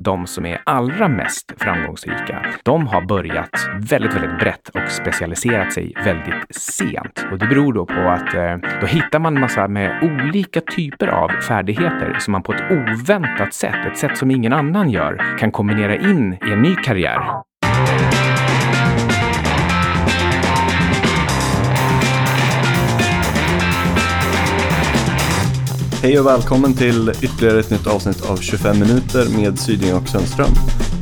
de som är allra mest framgångsrika, de har börjat väldigt, väldigt brett och specialiserat sig väldigt sent. Och det beror då på att eh, då hittar man massa med olika typer av färdigheter som man på ett oväntat sätt, ett sätt som ingen annan gör, kan kombinera in i en ny karriär. Hej och välkommen till ytterligare ett nytt avsnitt av 25 minuter med Syding och Sundström.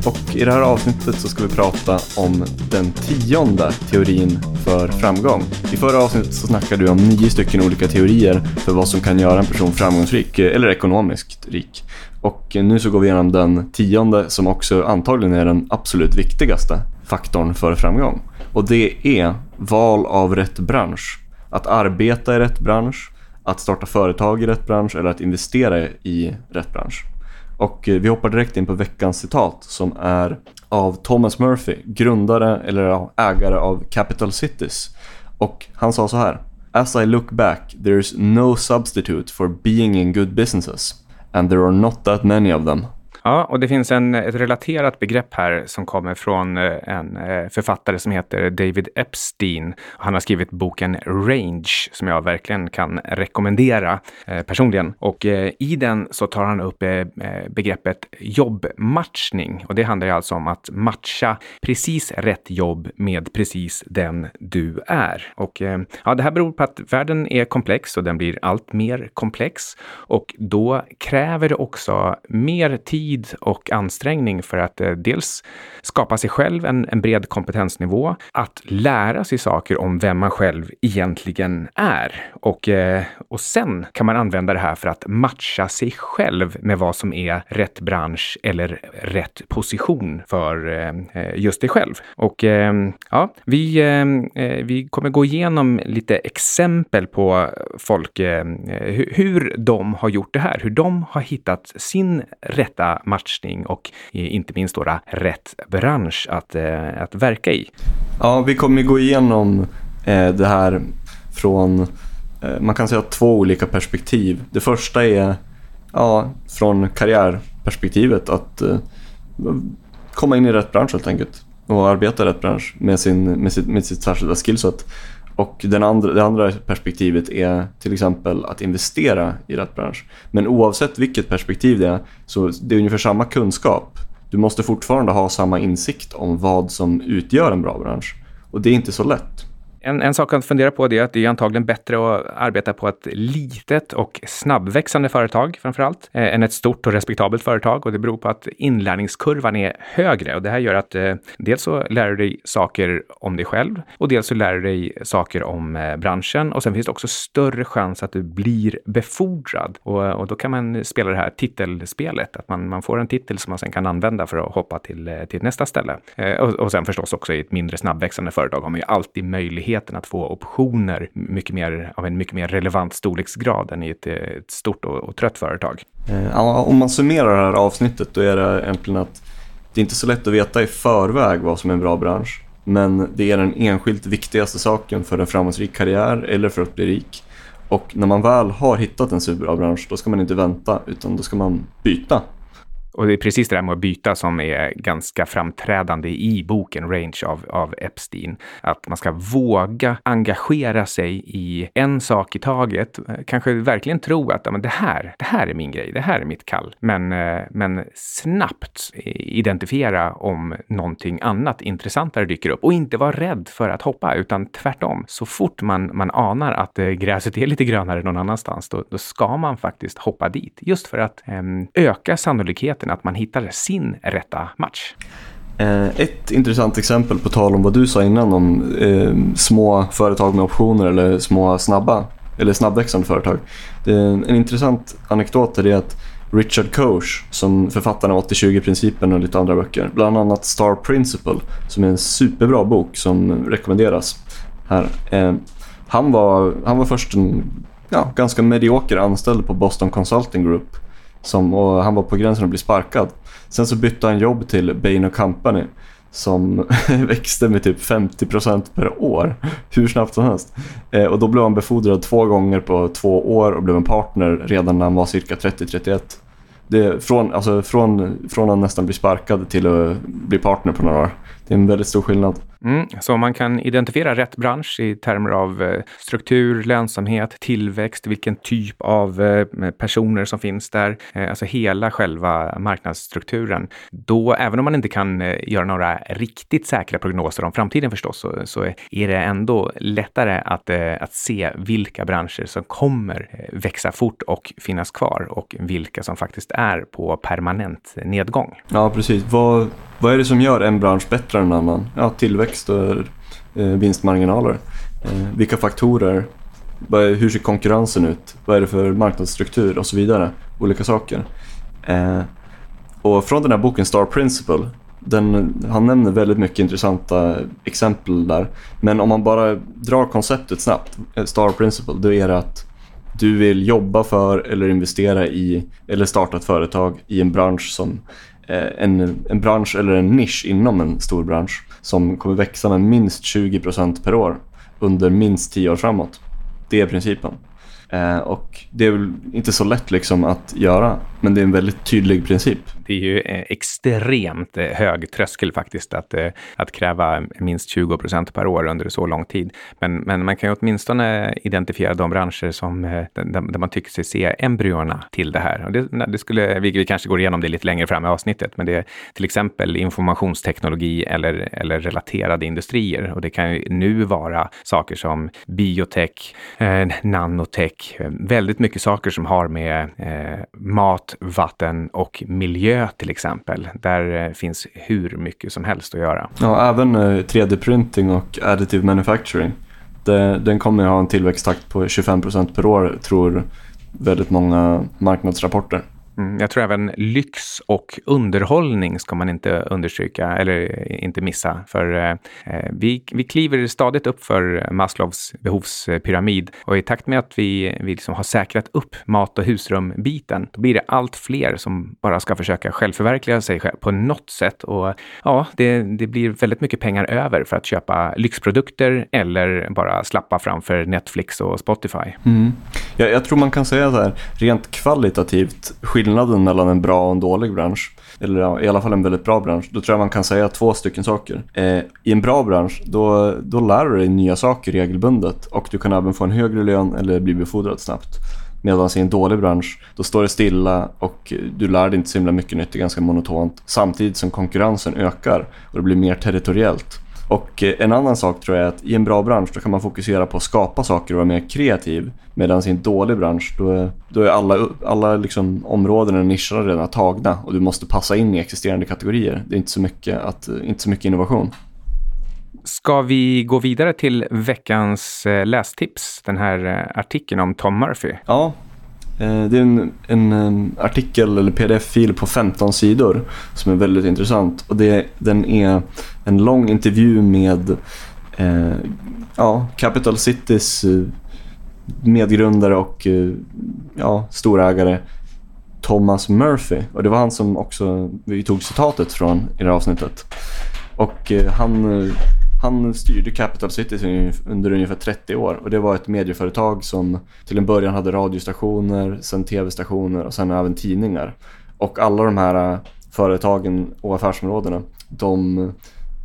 Och i det här avsnittet så ska vi prata om den tionde teorin för framgång. I förra avsnittet så snackade vi om nio stycken olika teorier för vad som kan göra en person framgångsrik eh, eller ekonomiskt rik. Och nu så går vi igenom den tionde som också antagligen är den absolut viktigaste faktorn för framgång. Och det är val av rätt bransch. Att arbeta i rätt bransch, att starta företag i rätt bransch eller att investera i rätt bransch. Och eh, vi hoppar direkt in på veckans citat som är av Thomas Murphy, grundare eller ägare av Capital Cities. Och han sa så här. As I look back, there is no substitute for being in good businesses. And there are not that many of them. Ja, och det finns en, ett relaterat begrepp här som kommer från eh, en eh, författare som heter David Epstein. Han har skrivit boken Range som jag verkligen kan rekommendera eh, personligen. Och eh, i den så tar han upp begreppet jobbmatchning. Och det handlar alltså om att matcha precis rätt jobb med precis den du är. Och ja, det här beror på att världen är komplex och den blir allt mer komplex. Och då kräver det också mer tid tid och ansträngning för att eh, dels skapa sig själv en, en bred kompetensnivå, att lära sig saker om vem man själv egentligen är. Och, eh, och sen kan man använda det här för att matcha sig själv med vad som är rätt bransch eller rätt position för eh, eh just dig själv. Och eh, ja, vi, eh, eh, vi kommer gå igenom lite exempel på folk, eh, hur de har gjort det här, hur de har hittat sin rätta matchning och inte minst då rätt bransch att, eh, att verka i. Ja, vi kommer gå igenom eh, det här från, eh, man kan säga två olika perspektiv. Det första är ja, från karriärperspektivet att komma in i rätt bransch helt enkelt och arbeta i rätt bransch med, sin, med, sitt, med sitt särskilda skillset. Och den andra, det andra perspektivet är till exempel att investera i rätt bransch. Men oavsett vilket perspektiv det är så det är ungefär samma kunskap. Du måste fortfarande ha samma insikt om vad som utgör en bra bransch. Och det är inte så lätt. En, en sak att fundera på är att det är antagligen bättre att arbeta på ett litet och snabbväxande företag framför allt, eh, än ett stort och respektabelt företag. Och det beror på att inlärningskurvan är högre och det här gör att eh, dels så lär du dig saker om dig själv och dels så lär du dig saker om eh, branschen och sen finns det också större chans att du blir befordrad. Och, och då kan man spela det här titelspelet, att man, man får en titel som man sen kan använda för att hoppa till, eh, till nästa ställe. Eh, och, och sen förstås också i ett mindre snabbväxande företag har man ju alltid möjlighet möjligheten att få optioner mycket mer, av en mycket mer relevant storleksgrad än i ett, ett stort och, och trött företag. Eh, om man summerar det här avsnittet då är det egentligen att det är inte så lätt att veta i förväg vad som är en bra bransch. Men det är den enskilt viktigaste saken för en framgångsrik karriär eller för att bli rik. Och när man väl har hittat en superbra bransch, då ska man inte vänta utan då ska man byta och det är precis det där med att byta som är ganska framträdande i boken Range av, av Epstein. Att man ska våga engagera sig i en sak i taget. Kanske verkligen tro att men det, här, det här är min grej, det här är mitt kall. Men, eh, men snabbt identifiera om någonting annat intressantare dyker upp och inte vara rädd för att hoppa, utan tvärtom. Så fort man, man anar att eh, gräset är lite grönare någon annanstans, då, då ska man faktiskt hoppa dit. Just för att eh, öka sannolikheten möjligheten att man hittar sin rätta match. Eh, ett intressant exempel på tal om vad du sa innan om eh, små företag med optioner eller små snabba eller snabbväxande företag. Det är en intressant anekdot är att Richard Koch, som författaren av 80-20-principen och lite andra böcker, bland annat Star Principle, som är en superbra bok som rekommenderas här. Eh, han, var, han var först en ja, ganska medioker anställd på Boston Consulting Group som, och han var på gränsen att bli sparkad. Sen så bytte han jobb till Bain Company som växte med typ 50% per år. Hur snabbt som helst. Eh, och då blev han befordrad två gånger på två år och blev en partner redan när han var cirka 30-31. Det, från, alltså, från, från att nästan bli sparkad till att bli partner på några år. Det är en väldigt stor skillnad. Mm, så man kan identifiera rätt bransch i termer av eh, struktur, lönsamhet, tillväxt, vilken typ av eh, personer som finns där, eh, alltså hela själva marknadsstrukturen. Då, även om man inte kan göra några riktigt säkra prognoser om framtiden förstås, så, så är det ändå lättare att, att se vilka branscher som kommer växa fort och finnas kvar och vilka som faktiskt är på permanent nedgång. Ja, precis. Vad, vad är det som gör en bransch bättre än en annan? Ja, tillväxt och eh, vinstmarginaler. Eh, vilka faktorer? Är, hur ser konkurrensen ut? Vad är det för marknadsstruktur och så vidare? Olika saker. Eh, och från den här boken Star Principle, den, han nämner väldigt mycket intressanta exempel där. Men om man bara drar konceptet snabbt, eh, Star Principle, då är det att du vill jobba för eller investera i eller starta ett företag i en bransch som Eh, en, en bransch eller en nisch inom en stor bransch som kommer växa med minst 20% per år under minst 10 år framåt. Det är principen. Eh, och det är väl inte så lätt liksom att göra, men det är en väldigt tydlig princip. Det är ju eh, extremt eh, hög tröskel faktiskt att, eh, att kräva minst 20 procent per år under så lång tid. Men, men man kan ju åtminstone identifiera de branscher som, eh, där, man tycker sig se embryona till det här. Och det, det skulle, vi, vi kanske går igenom det lite längre fram i avsnittet, men det är till exempel informationsteknologi eller, eller relaterade industrier. Och det kan ju nu vara saker som biotech, eh, och eh, väldigt mycket saker som har med eh, mat, vatten och miljö till exempel. Där eh, finns hur mycket som helst att göra. Ja, även eh, 3D-printing och additive manufacturing. Det, den kommer att ha en tillväxttakt på 25 procent per år tror väldigt många marknadsrapporter. Mm, jag tror även lyx och underhållning ska man inte understryka eller eh, inte missa. För eh, eh, vi, vi kliver stadigt upp för Maslows behovspyramid och i takt med att vi, vi liksom har säkrat upp mat och husrum-biten, då blir det allt fler som bara ska försöka självförverkliga sig själv på något sätt. Och ja, det, det blir väldigt mycket pengar över för att köpa lyxprodukter eller bara slappa framför Netflix och Spotify. Mm. Jag, jag tror man kan säga så här, rent kvalitativt skillnaden Skillnaden mellan en bra och en dålig bransch, eller ja, i alla fall en väldigt bra bransch, då tror jag man kan säga två stycken saker. Eh, I en bra bransch, då, då lär du dig nya saker regelbundet och du kan även få en högre lön eller bli befordrad snabbt. Medan i en dålig bransch, då står det stilla och du lär dig inte så himla mycket nytt, det är ganska monotont. Samtidigt som konkurrensen ökar och det blir mer territoriellt. Och eh, en annan sak tror jag är att i en bra bransch då kan man fokusera på att skapa saker och vara mer kreativ. Medan i en dålig bransch då är, då är alla, alla liksom områden och nischer redan tagna och du måste passa in i existerande kategorier. Det är inte så mycket, att, inte så mycket innovation. Ska vi gå vidare till veckans eh, lästips? Den här eh, artikeln om Tom Murphy. Ja, Eh, Eh, det är en, en artikel eller pdf-fil på 15 sidor som är väldigt intressant. Och det, den är en lång intervju med eh, ja, Capital Citys eh, medgrundare och eh, ja, storägare Thomas Murphy. Och det var han som också vi tog citatet från i det här avsnittet. Och eh, han han styrde Capital City under ungefär 30 år och det var ett medieföretag som till en början hade radiostationer, sen tv-stationer och sen även tidningar. Och alla de här äh, företagen och affärsområdena, de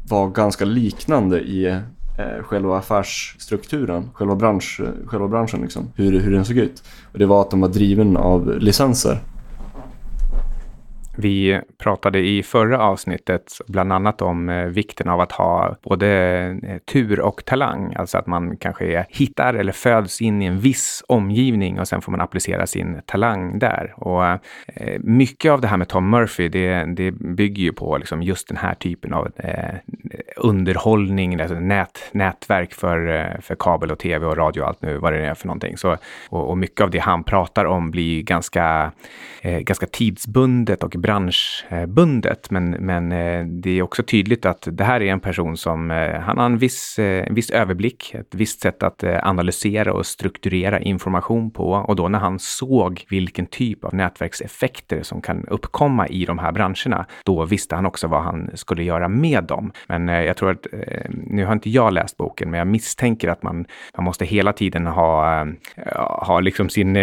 var ganska liknande i äh, själva affärsstrukturen, själva, bransch, själva branschen, liksom, hur, hur den såg ut. Och det var att de var driven av licenser vi pratade i förra avsnittet bland annat om eh, vikten av att ha både eh, tur och talang, alltså att man kanske hittar eller föds in i en viss omgivning och sen får man applicera sin talang där. Och eh, mycket av det här med Tom Murphy, det, det bygger ju på liksom just den här typen av underhållning, alltså nät, nätverk för, för kabel och tv och radio och allt nu vad det är för någonting. Så, och, och mycket av det han pratar om blir ganska, ganska tidsbundet och branschbundet. Men, men eh, det är också tydligt att det här är en person som eh, han har en viss, eh, en viss överblick, ett visst sätt att analysera och strukturera information på. Och då när han såg vilken typ av nätverkseffekter som kan uppkomma i de här branscherna, då visste han också vad han skulle göra med dem. Men jag tror att, nu har inte jag läst boken, men jag misstänker att man, man måste hela tiden ha, ha liksom sin,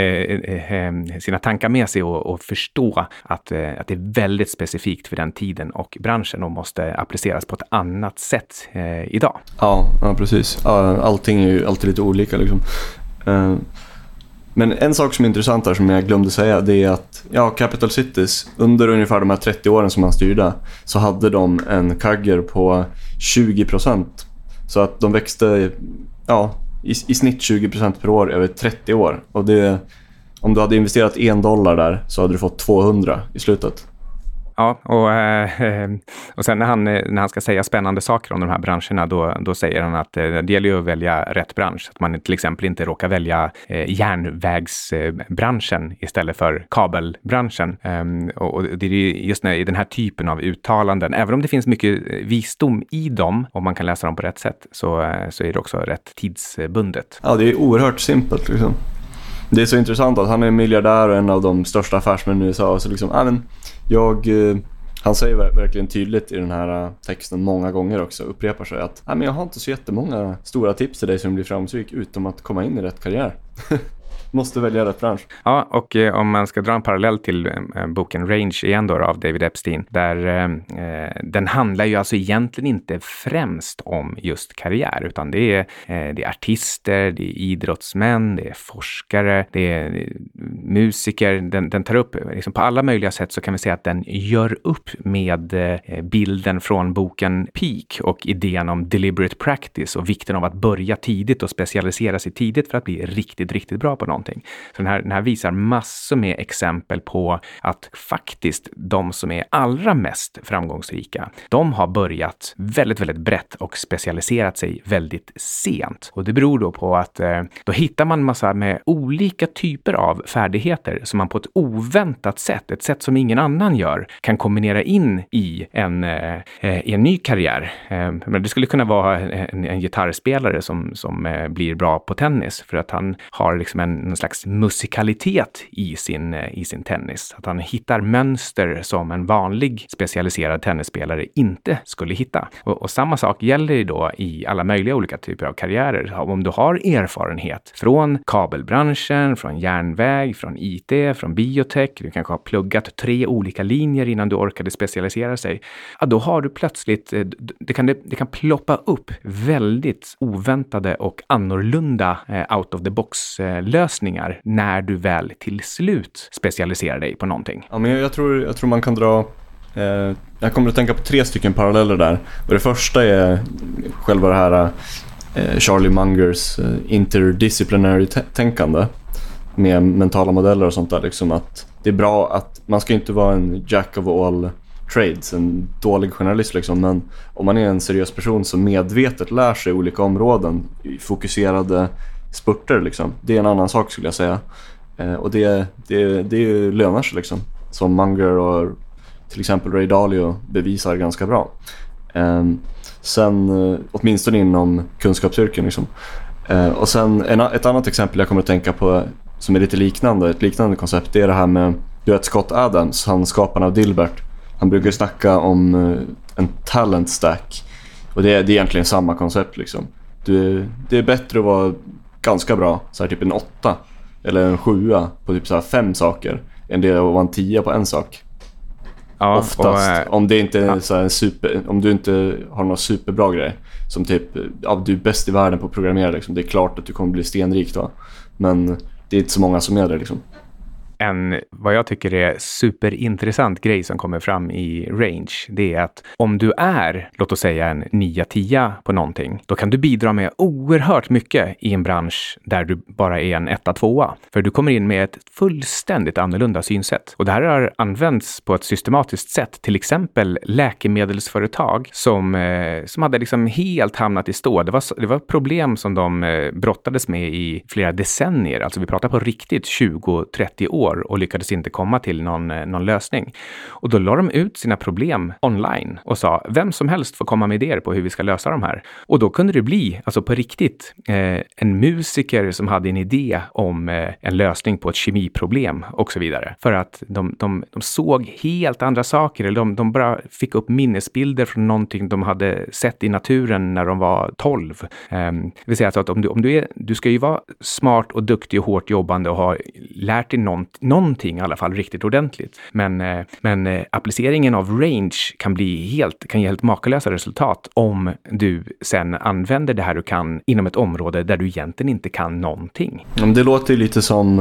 sina tankar med sig och, och förstå att, att det är väldigt specifikt för den tiden och branschen och måste appliceras på ett annat sätt eh, idag. Ja, ja precis. Allting är ju alltid lite olika liksom. Eh, men en sak som är intressant här som jag glömde säga det är att ja, Capital Cities under ungefär de här 30 åren som han styrde så hade de en kagger på 20 procent. Så att de växte ja, i, i snitt 20 procent per år över 30 år. Och det, om du hade investerat en dollar där så hade du fått 200 i slutet. Ja, och, eh, och sen när han, när han ska säga spännande saker om de här branscherna, då, då säger han att eh, det gäller ju att välja rätt bransch. Att man till exempel inte råkar välja eh, järnvägsbranschen istället för kabelbranschen. Ehm, och det är just när, i den här typen av uttalanden, även om det finns mycket visdom i dem och man kan läsa dem på rätt sätt, så, så är det också rätt tidsbundet. Ja, det är oerhört simpelt. Liksom. Det är så intressant att han är miljardär och en av de största affärsmännen i USA. Så liksom, äh, men, jag, eh, han säger verkligen tydligt i den här eh, texten många gånger också, upprepar sig att äh, men jag har inte så jättemånga stora tips till dig som blir framgångsrik utom att komma in i rätt karriär. Måste välja rätt bransch. Ja, och eh, om man ska dra en parallell till eh, boken Range igen då av David Epstein, där eh, eh, den handlar ju alltså egentligen inte främst om just karriär, utan det är, eh, det är artister, det är idrottsmän, det är forskare, det är eh, musiker. Den, den tar upp, eh, liksom på alla möjliga sätt så kan vi säga att den gör upp med eh, bilden från boken Peak och idén om deliberate practice och vikten av att börja tidigt och specialisera sig tidigt för att bli riktigt, riktigt bra på någonting någonting. Så den här, den här visar massor med exempel på att faktiskt de som är allra mest framgångsrika, de har börjat väldigt, väldigt brett och specialiserat sig väldigt sent. Och det beror då på att eh, då hittar man massa med olika typer av färdigheter som man på ett oväntat sätt, ett sätt som ingen annan gör, kan kombinera in i en, eh, eh i en ny karriär. Eh, men det skulle kunna vara en, en gitarrspelare som, som eh, blir bra på tennis för att han har liksom en, någon slags musikalitet i sin, eh, i sin tennis. Att han hittar mönster som en vanlig specialiserad tennisspelare inte skulle hitta. Och, och samma sak gäller ju då i alla möjliga olika typer av karriärer. Om du har erfarenhet från kabelbranschen, från järnväg, från IT, från biotech, du kanske har pluggat tre olika linjer innan du orkade specialisera sig. Ja, då har du plötsligt, eh, det kan, det, kan ploppa upp väldigt oväntade och annorlunda eh, out-of-the-box lösningar lösningar när du väl till slut specialiserar dig på någonting? Ja, men jag, tror, jag tror man kan dra eh, jag kommer att tänka på tre stycken paralleller där. Och det första är själva det här eh, Charlie Mungers eh, interdisciplinary tänkande med mentala modeller och sånt där. Liksom att det är bra att man ska inte vara en jack of all trades, en dålig journalist liksom. Men om man är en seriös person som medvetet lär sig olika områden, fokuserade spurter liksom. Det är en annan sak skulle jag säga. Eh, och det, det, det lönar sig liksom. Som Munger och till exempel Ray Dalio bevisar ganska bra. Eh, sen eh, åtminstone inom kunskapsyrken liksom. Eh, och sen en, ett annat exempel jag kommer att tänka på som är lite liknande, ett liknande koncept, det är det här med du vet Scott Adams, han skaparen av Dilbert. Han brukar snacka om eh, en talent stack. Och det, det är egentligen samma koncept liksom. Du, det är bättre att vara ganska bra, så här typ en åtta eller en sjua på typ så här fem saker än det att vara en tia på en sak. Ja, Oftast. Och, om, det inte är ja. så en super, om du inte har några superbra grejer. Som typ, ja, du är bäst i världen på att programmera. Liksom. Det är klart att du kommer bli stenrik då. Men det är inte så många som är det. Liksom en, vad jag tycker är superintressant grej som kommer fram i Range, det är att om du är, låt oss säga en 9-10 på någonting, då kan du bidra med oerhört mycket i en bransch där du bara är en 1-2. För du kommer in med ett fullständigt annorlunda synsätt. Och det här har använts på ett systematiskt sätt, till exempel läkemedelsföretag som, eh, som hade liksom helt hamnat i stå. Det var, det var problem som de eh, brottades med i flera decennier, alltså vi pratar på riktigt 20-30 år år och lyckades inte komma till någon, eh, någon lösning. Och då la de ut sina problem online och sa vem som helst får komma med idéer på hur vi ska lösa de här. Och då kunde det bli, alltså på riktigt, eh, en musiker som hade en idé om eh, en lösning på ett kemiproblem och så vidare. För att de, de, de såg helt andra saker, eller de, de bara fick upp minnesbilder från någonting de hade sett i naturen när de var 12. Eh, det vill säga att om du, om du är, du ska ju vara smart och duktig och hårt jobbande och ha lärt dig något, någonting i alla fall riktigt ordentligt. Men, eh, men eh, appliceringen av range kan bli helt, kan ge helt makalösa resultat om du sen använder det här du kan inom ett område där du egentligen inte kan någonting. Det låter ju lite som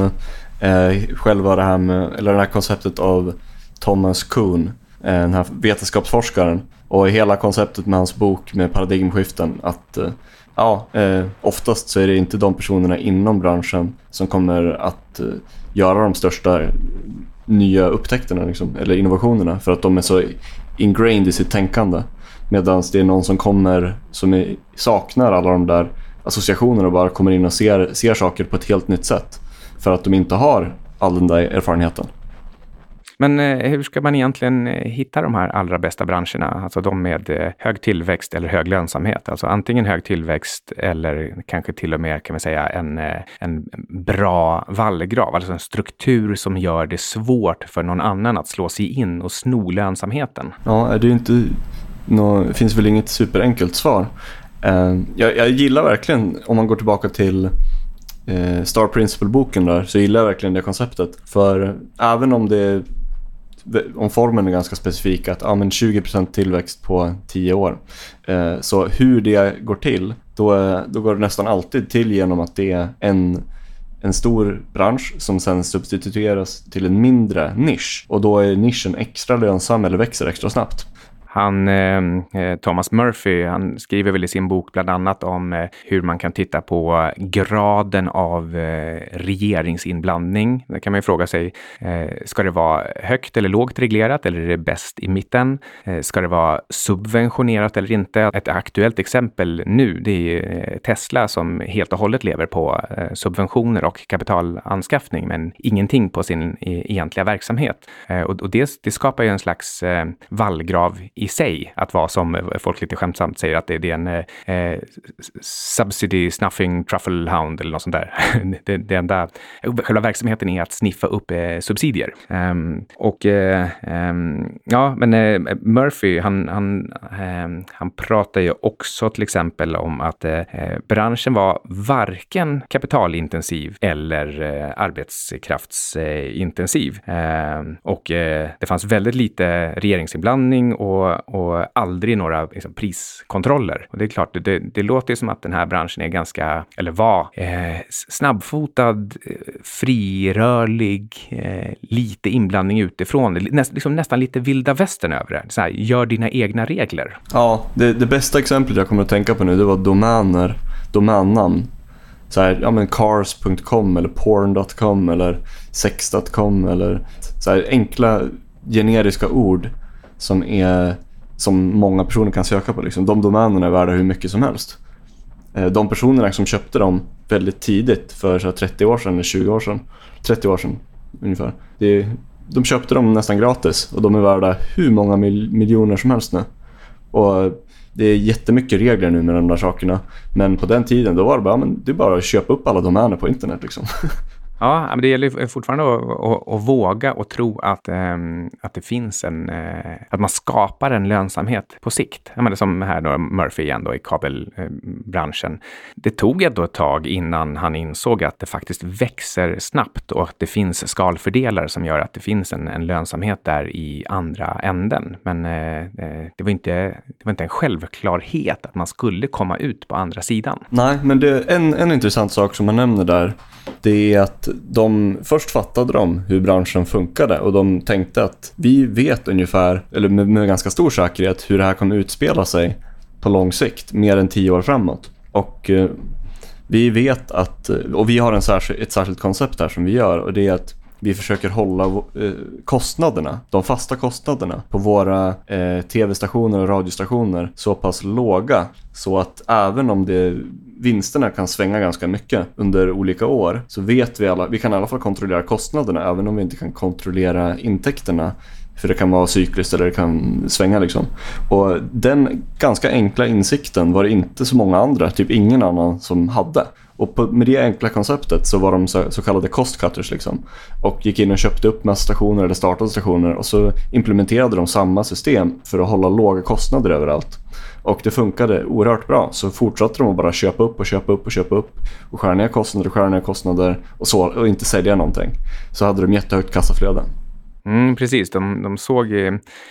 eh, själva det här med, eller det här konceptet av Thomas Kuhn, Eh, den här vetenskapsforskaren och hela konceptet med hans bok med paradigmskiften att eh, ja, eh, oftast så är det inte de personerna inom branschen som kommer att göra de största nya upptäckterna liksom, eller innovationerna för att de är så ingrained i sitt tänkande. Medan det är någon som kommer som är, saknar alla de där associationerna och bara kommer in och ser, ser saker på ett helt nytt sätt. För att de inte har all den där erfarenheten. Men eh, hur ska man egentligen eh, hitta de här allra bästa branscherna? Alltså de med eh, hög tillväxt eller hög lönsamhet. Alltså antingen hög tillväxt eller kanske till och med kan vi säga en, en bra vallgrav. Alltså en struktur som gör det svårt för någon annan att slå sig in och sno lönsamheten. Ja, det är inte det finns väl inget superenkelt svar. Jag, jag gillar verkligen, om man går tillbaka till Star Principle-boken där, så gillar jag verkligen det konceptet. För även om det om formen är ganska specifik, att ja, men 20% tillväxt på 10 år. Eh, så hur det går till, då, då går det nästan alltid till genom att det är en, en stor bransch som sen substitueras till en mindre nisch. Och då är nischen extra lönsam eller växer extra snabbt. Han, eh, eh, Thomas Murphy, han skriver väl i sin bok bland annat om eh, hur man kan titta på graden av eh, regeringsinblandning. Det kan man ju fråga sig, eh, ska det vara högt eller lågt reglerat eller är det bäst i mitten? Eh, ska det vara subventionerat eller inte? Ett aktuellt exempel nu, det är eh, Tesla som helt och hållet lever på eh, subventioner och kapitalanskaffning, men ingenting på sin egentliga verksamhet. och, och det, det, skapar ju en slags vallgrav i sig att vara som eh, folk lite skämtsamt säger att det, det är en eh, eh subsidy snuffing truffle hound eller något sånt där. det, det enda, själva verksamheten är att sniffa upp eh, subsidier. Um, och eh, um, ja, men eh, Murphy, han, han, ehm, han pratar ju också till exempel om att eh, eh branschen var varken kapitalintensiv eller eh, arbetskraftsintensiv. och det fanns väldigt lite regeringsinblandning och och, aldrig några liksom, priskontroller. Och det är klart, det, det låter som att den här branschen är ganska, eller var, eh, snabbfotad, eh, frirörlig, eh, lite inblandning utifrån, näst, liksom nästan lite vilda västern över det. Så här, gör dina egna regler. Ja, det, det bästa exemplet jag kommer att tänka på nu, det var domäner, domännamn så här, ja men cars.com eller porn.com eller sex.com eller så här enkla generiska ord som, är, som många personer kan söka på. Liksom. De domänerna är värda hur mycket som helst. Eh, de personerna som köpte dem väldigt tidigt, för så 30 år sedan eller 20 år sedan, 30 år sedan ungefär. Det, de köpte dem nästan gratis och de är värda hur många mil, miljoner som helst nu. Och det är jättemycket regler nu med de där sakerna. Men på den tiden då var det bara, men det är bara att köpa upp alla domäner på internet. Liksom. Ja, men det gäller fortfarande att, att, att våga och tro att, ehm, att det finns en, eh, att man skapar en lönsamhet på sikt. Jag menar, som här då Murphy igen då i kabelbranschen. Det tog ändå ett tag innan han insåg att det faktiskt växer snabbt och att det finns skalfördelar som gör att det finns en, en lönsamhet där i andra änden. Men eh, eh, det, var inte, det var inte en självklarhet att man skulle komma ut på andra sidan. Nej, men det är en, en intressant sak som man nämner där det är att de först fattade de hur branschen funkade och de tänkte att vi vet ungefär, eller med, med ganska stor säkerhet, hur det här kommer utspela sig på lång sikt, mer än tio år framåt. Och eh, vi vet att, eh, och vi har en särskild, ett särskilt koncept här som vi gör och det är att vi försöker hålla eh, kostnaderna, de fasta kostnaderna på våra eh, tv-stationer och radiostationer så pass låga så att även om det vinsterna kan svänga ganska mycket under olika år så vet vi alla, vi kan i alla fall kontrollera kostnaderna även om vi inte kan kontrollera intäkterna. För det kan vara cykliskt eller det kan svänga liksom. Och den ganska enkla insikten var det inte så många andra, typ ingen annan som hade. Och på, med det enkla konceptet så var de så, så, kallade cost cutters liksom. Och gick in och köpte upp massa stationer eller startade stationer och så implementerade de samma system för att hålla låga kostnader överallt. Och det funkade oerhört bra. Så fortsatte de att bara köpa upp och köpa upp och köpa upp och skära ner kostnader och skära ner kostnader och, så, och inte sälja någonting. Så hade de jättehögt kassaflöde. Mm, precis, de, de såg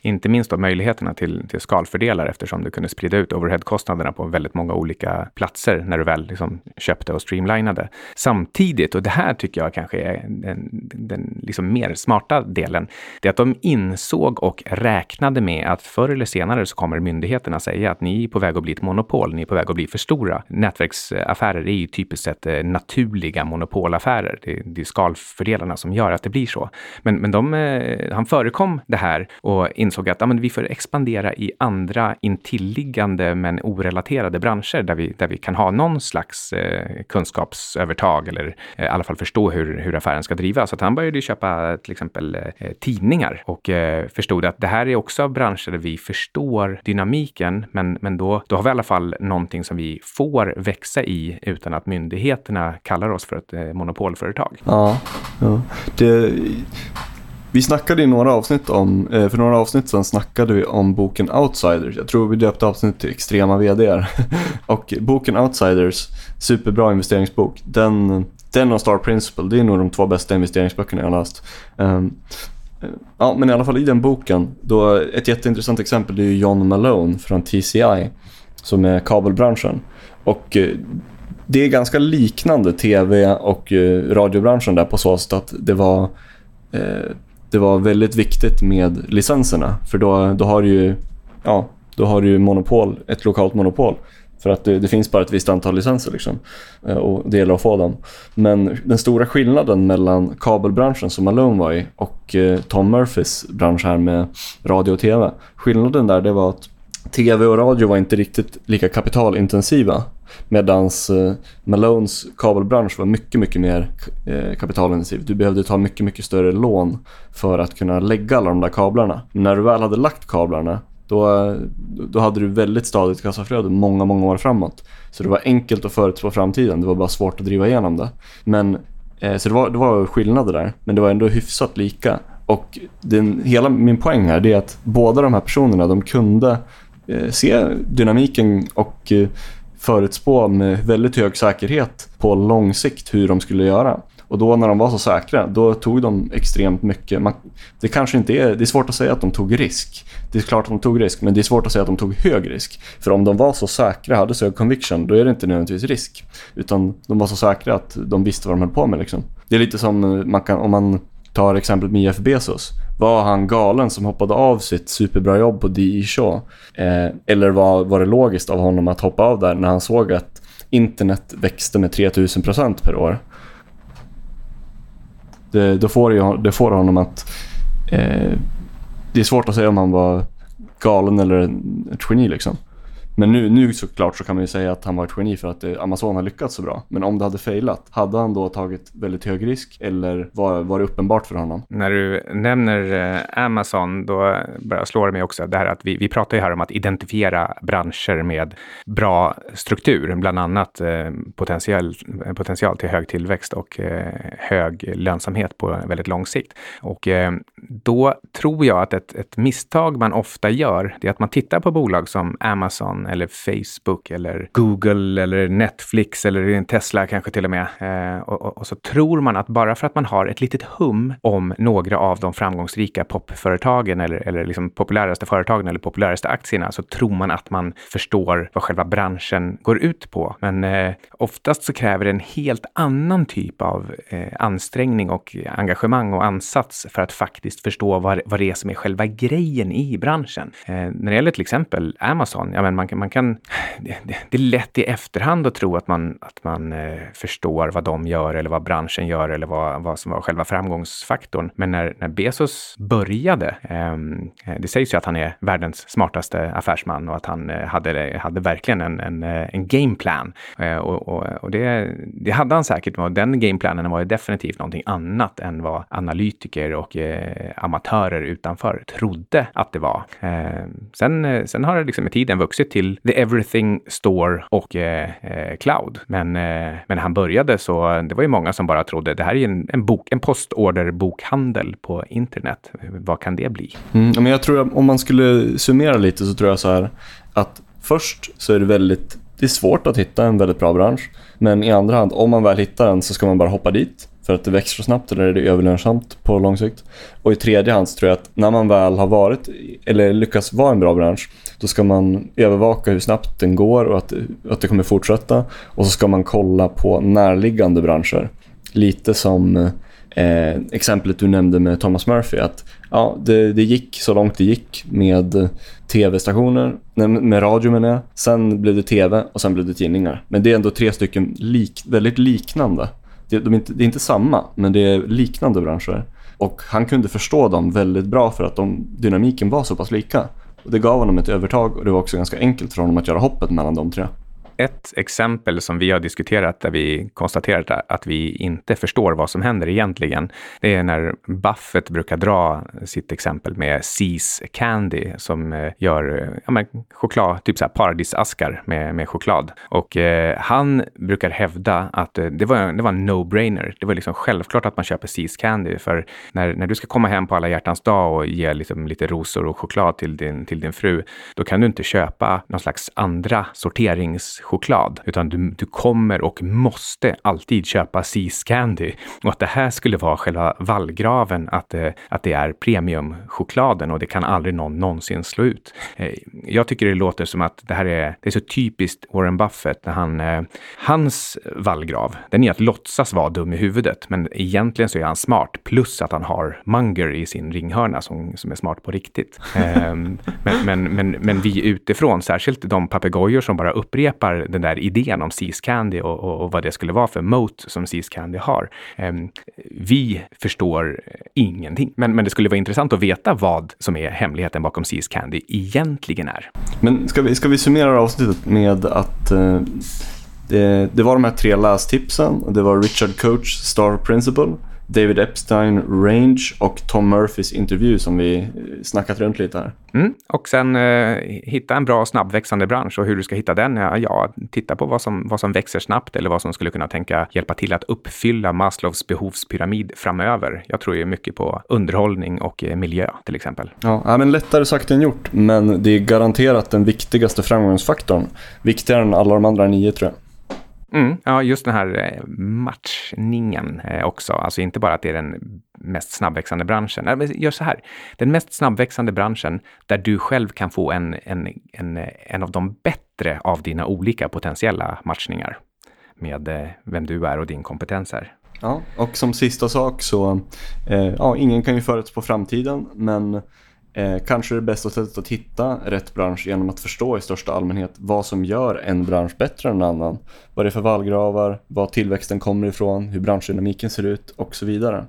inte minst av möjligheterna till, till skalfördelar eftersom du kunde sprida ut overheadkostnaderna på väldigt många olika platser när du väl liksom köpte och streamlinade. Samtidigt, och det här tycker jag kanske är den, den liksom mer smarta delen, det är att de insåg och räknade med att förr eller senare så kommer myndigheterna säga att ni är på väg att bli ett monopol, ni är på väg att bli för stora. Nätverksaffärer är ju typiskt sett eh, naturliga monopolaffärer. Det, det är skalfördelarna som gör att det blir så. Men, men de eh, Eh, han förekom det här och insåg att ja, men vi får expandera i andra intilliggande men orelaterade branscher där vi, där vi kan ha någon slags eh, kunskapsövertag eller eh, i alla fall förstå hur, hur affären ska drivas. Så att han började köpa till exempel eh, tidningar och eh, förstod att det här är också branscher där vi förstår dynamiken, men, men då, då har vi i alla fall någonting som vi får växa i utan att myndigheterna kallar oss för ett eh, monopolföretag. Ja, ja. Det, vi snackade i några avsnitt om, eh, för några avsnitt sedan snackade vi om boken Outsiders. Jag tror vi döpte avsnittet till Extrema VDR. och boken Outsiders, superbra investeringsbok. Den, den och Star Principle, det är nog de två bästa investeringsböckerna jag har läst. Um, ja, men i alla fall i den boken, då ett jätteintressant exempel det är John Malone från TCI som är kabelbranschen. Och eh, det är ganska liknande tv och eh, radiobranschen där på så sätt att det var eh, det var väldigt viktigt med licenserna. För då, då har du ju ja, då har du monopol, ett lokalt monopol. För att det, det, finns bara ett visst antal licenser liksom. Eh, och det gäller att få dem. Men den stora skillnaden mellan kabelbranschen som Malone var i och eh, Tom Murphys bransch här med radio och tv. Skillnaden där det var att tv och radio var inte riktigt lika kapitalintensiva. Medan eh, Malones kabelbransch var mycket, mycket mer eh, kapitalintensiv. Du behövde ta mycket, mycket större lån för att kunna lägga alla de där kablarna. Men när du väl hade lagt kablarna då, då hade du väldigt stadigt kassaflöde många, många år framåt. Så det var enkelt att förutspå framtiden. Det var bara svårt att driva igenom det. Men, eh, så det var, det var skillnader där. Men det var ändå hyfsat lika. Och den, hela min poäng här är att båda de här personerna de kunde eh, se dynamiken och eh, förutspå med väldigt hög säkerhet på lång sikt hur de skulle göra. Och då när de var så säkra, då tog de extremt mycket. Man, det kanske inte är, det är svårt att säga att de tog risk. Det är klart att de tog risk, men det är svårt att säga att de tog hög risk. För om de var så säkra, hade så hög conviction, då är det inte nödvändigtvis risk. Utan de var så säkra att de visste vad de höll på med liksom. Det är lite som eh, man kan, om man tar exemplet med Jeff Bezos. Var han galen som hoppade av sitt superbra jobb på D.E. Shaw? Eh, eller var, var det logiskt av honom att hoppa av där när han såg att internet växte med 3000 procent per år? Det, det, får ju, det får honom att... Eh, det är svårt att säga om han var galen eller ett geni liksom. Men nu, nu såklart så kan man ju säga att han var ett geni för att eh, Amazon har lyckats så bra. Men om det hade failat, hade han då tagit väldigt hög risk eller var, var det uppenbart för honom? När du nämner eh, Amazon, då börjar slå det mig också det här att vi, vi pratar ju här om att identifiera branscher med bra struktur, bland annat eh, potentiell, potential till hög tillväxt och hög lönsamhet på väldigt lång sikt. Och då tror jag att ett, ett misstag man ofta gör, det är att man tittar på bolag som Amazon eller Facebook eller Google eller Netflix eller en Tesla kanske till och med. Eh, och, och, och, så tror man att bara för att man har ett litet hum om några av de framgångsrika popföretagen eller, eller liksom populäraste företagen eller populäraste aktierna så tror man att man förstår vad själva branschen går ut på. Men eh, oftast så kräver det en helt annan typ av eh, ansträngning och engagemang och ansats för att faktiskt förstå vad, vad det är som är själva grejen i branschen. Eh, när det gäller till exempel Amazon, ja men man kan, man kan det, det, det, är lätt i efterhand att tro att man, att man eh, förstår vad de gör eller vad branschen gör eller vad, vad som var själva framgångsfaktorn. Men när, när Bezos började, ehm, eh, det sägs ju att han är världens smartaste affärsman och att han eh, hade, hade verkligen en, en, eh, en gameplan. Eh, och, och, och det, det hade han säkert, och den gameplanen var ju definitivt någonting annat än vad analytiker och eh, amatörer utanför trodde att det var. Ehm, sen, eh, sen har det liksom med tiden vuxit till till the everything store och eh, eh, cloud. Men, eh, men när han började så det var ju många som bara trodde det här är en, en bok, en postorderbokhandel på internet. Vad kan det bli? Mm, men jag tror om man skulle summera lite så tror jag så här att först så är det väldigt det är svårt att hitta en väldigt bra bransch. Men i andra hand, om man väl hittar den så ska man bara hoppa dit. För att det växer så snabbt eller är det överlönsamt på lång sikt. Och i tredje hand så tror jag att när man väl har varit eller lyckas vara en bra bransch då ska man övervaka hur snabbt den går och att, att det kommer fortsätta. Och så ska man kolla på närliggande branscher. Lite som eh, exemplet du nämnde med Thomas Murphy. att ja, det, det gick så långt det gick med tv-stationer, med radio menar jag. Sen blev det tv och sen blev det tidningar. Men det är ändå tre stycken lik, väldigt liknande. Det, de är inte, det är inte samma, men det är liknande branscher. Och han kunde förstå dem väldigt bra för att de, dynamiken var så pass lika. Och det gav honom ett övertag och det var också ganska enkelt för honom att göra hoppet mellan de tre ett exempel som vi har diskuterat där vi konstaterat att vi inte förstår vad som händer egentligen. Det är när Buffett brukar dra sitt exempel med Seas Candy som eh, gör eh, ja, men, choklad, typ så här paradisaskar med, med choklad. Och eh, han brukar hävda att eh, det var, det var en no-brainer. Det var liksom självklart att man köper Seas Candy för när, när du ska komma hem på alla hjärtans dag och ge liksom, lite rosor och choklad till din, till din fru, då kan du inte köpa någon slags andra sorterings choklad, utan du, du kommer och måste alltid köpa Seas Candy. Och att det här skulle vara själva vallgraven, att, eh, att det är premiumchokladen och det kan aldrig någon någonsin slå ut. Eh, jag tycker det låter som att det här är, det är så typiskt Warren Buffett när han, eh, hans vallgrav, den är att låtsas vara dum i huvudet, men egentligen så är han smart, plus att han har Munger i sin ringhörna som, som är smart på riktigt. men, men, men, men vi utifrån, särskilt de papegojor som bara upprepar den där idén om Seas Candy och, och, och, vad det skulle vara för moat som Seas Candy har. Ehm, vi förstår ingenting, men, men det skulle vara intressant att veta vad som är hemligheten bakom Seas Candy egentligen är. Men ska vi, ska vi summera avsnittet med att eh, det, det var de här tre lästipsen. Det var Richard Coach Star Principle. David Epstein Range och Tom Murphys intervju som vi eh, snackat runt lite här. Mm. Och sen eh, hitta en bra snabbväxande bransch och hur du ska hitta den. Ja, ja, titta på vad som, vad som växer snabbt eller vad som skulle kunna tänka hjälpa till att uppfylla Maslows behovspyramid framöver. Jag tror ju mycket på underhållning och eh, miljö till exempel. Ja, men lättare sagt än gjort, men det är garanterat den viktigaste framgångsfaktorn. Viktigare än alla de andra nio tror jag. Mm, ja, just den här eh, matchningen eh, också. Alltså inte bara att det är den mest snabbväxande branschen. Gör så här. Den mest snabbväxande branschen där du själv kan få en, en, en, en av de bättre av dina olika potentiella matchningar med eh, vem du är och din kompetens är. Ja, och som sista sak så, eh, ja, ingen kan ju förutspå framtiden, men Eh, kanske det bästa sättet att hitta rätt bransch genom att förstå i största allmänhet vad som gör en bransch bättre än en annan. Vad det är för vallgravar, var tillväxten kommer ifrån, hur branschdynamiken ser ut och så vidare.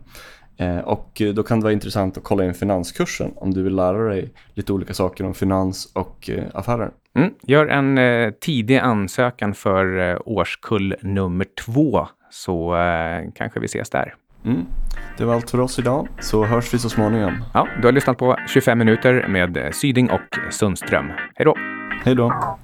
Eh, och då kan det vara intressant att kolla in finanskursen om du vill lära dig lite olika saker om finans och eh, affärer. Mm, gör en eh, tidig ansökan för eh, årskull nummer två så eh, kanske vi ses där. Mm. Det var allt för oss idag, så hörs vi så småningom. Ja, du har lyssnat på 25 minuter med Syding och Sundström. Hej då! Hej då!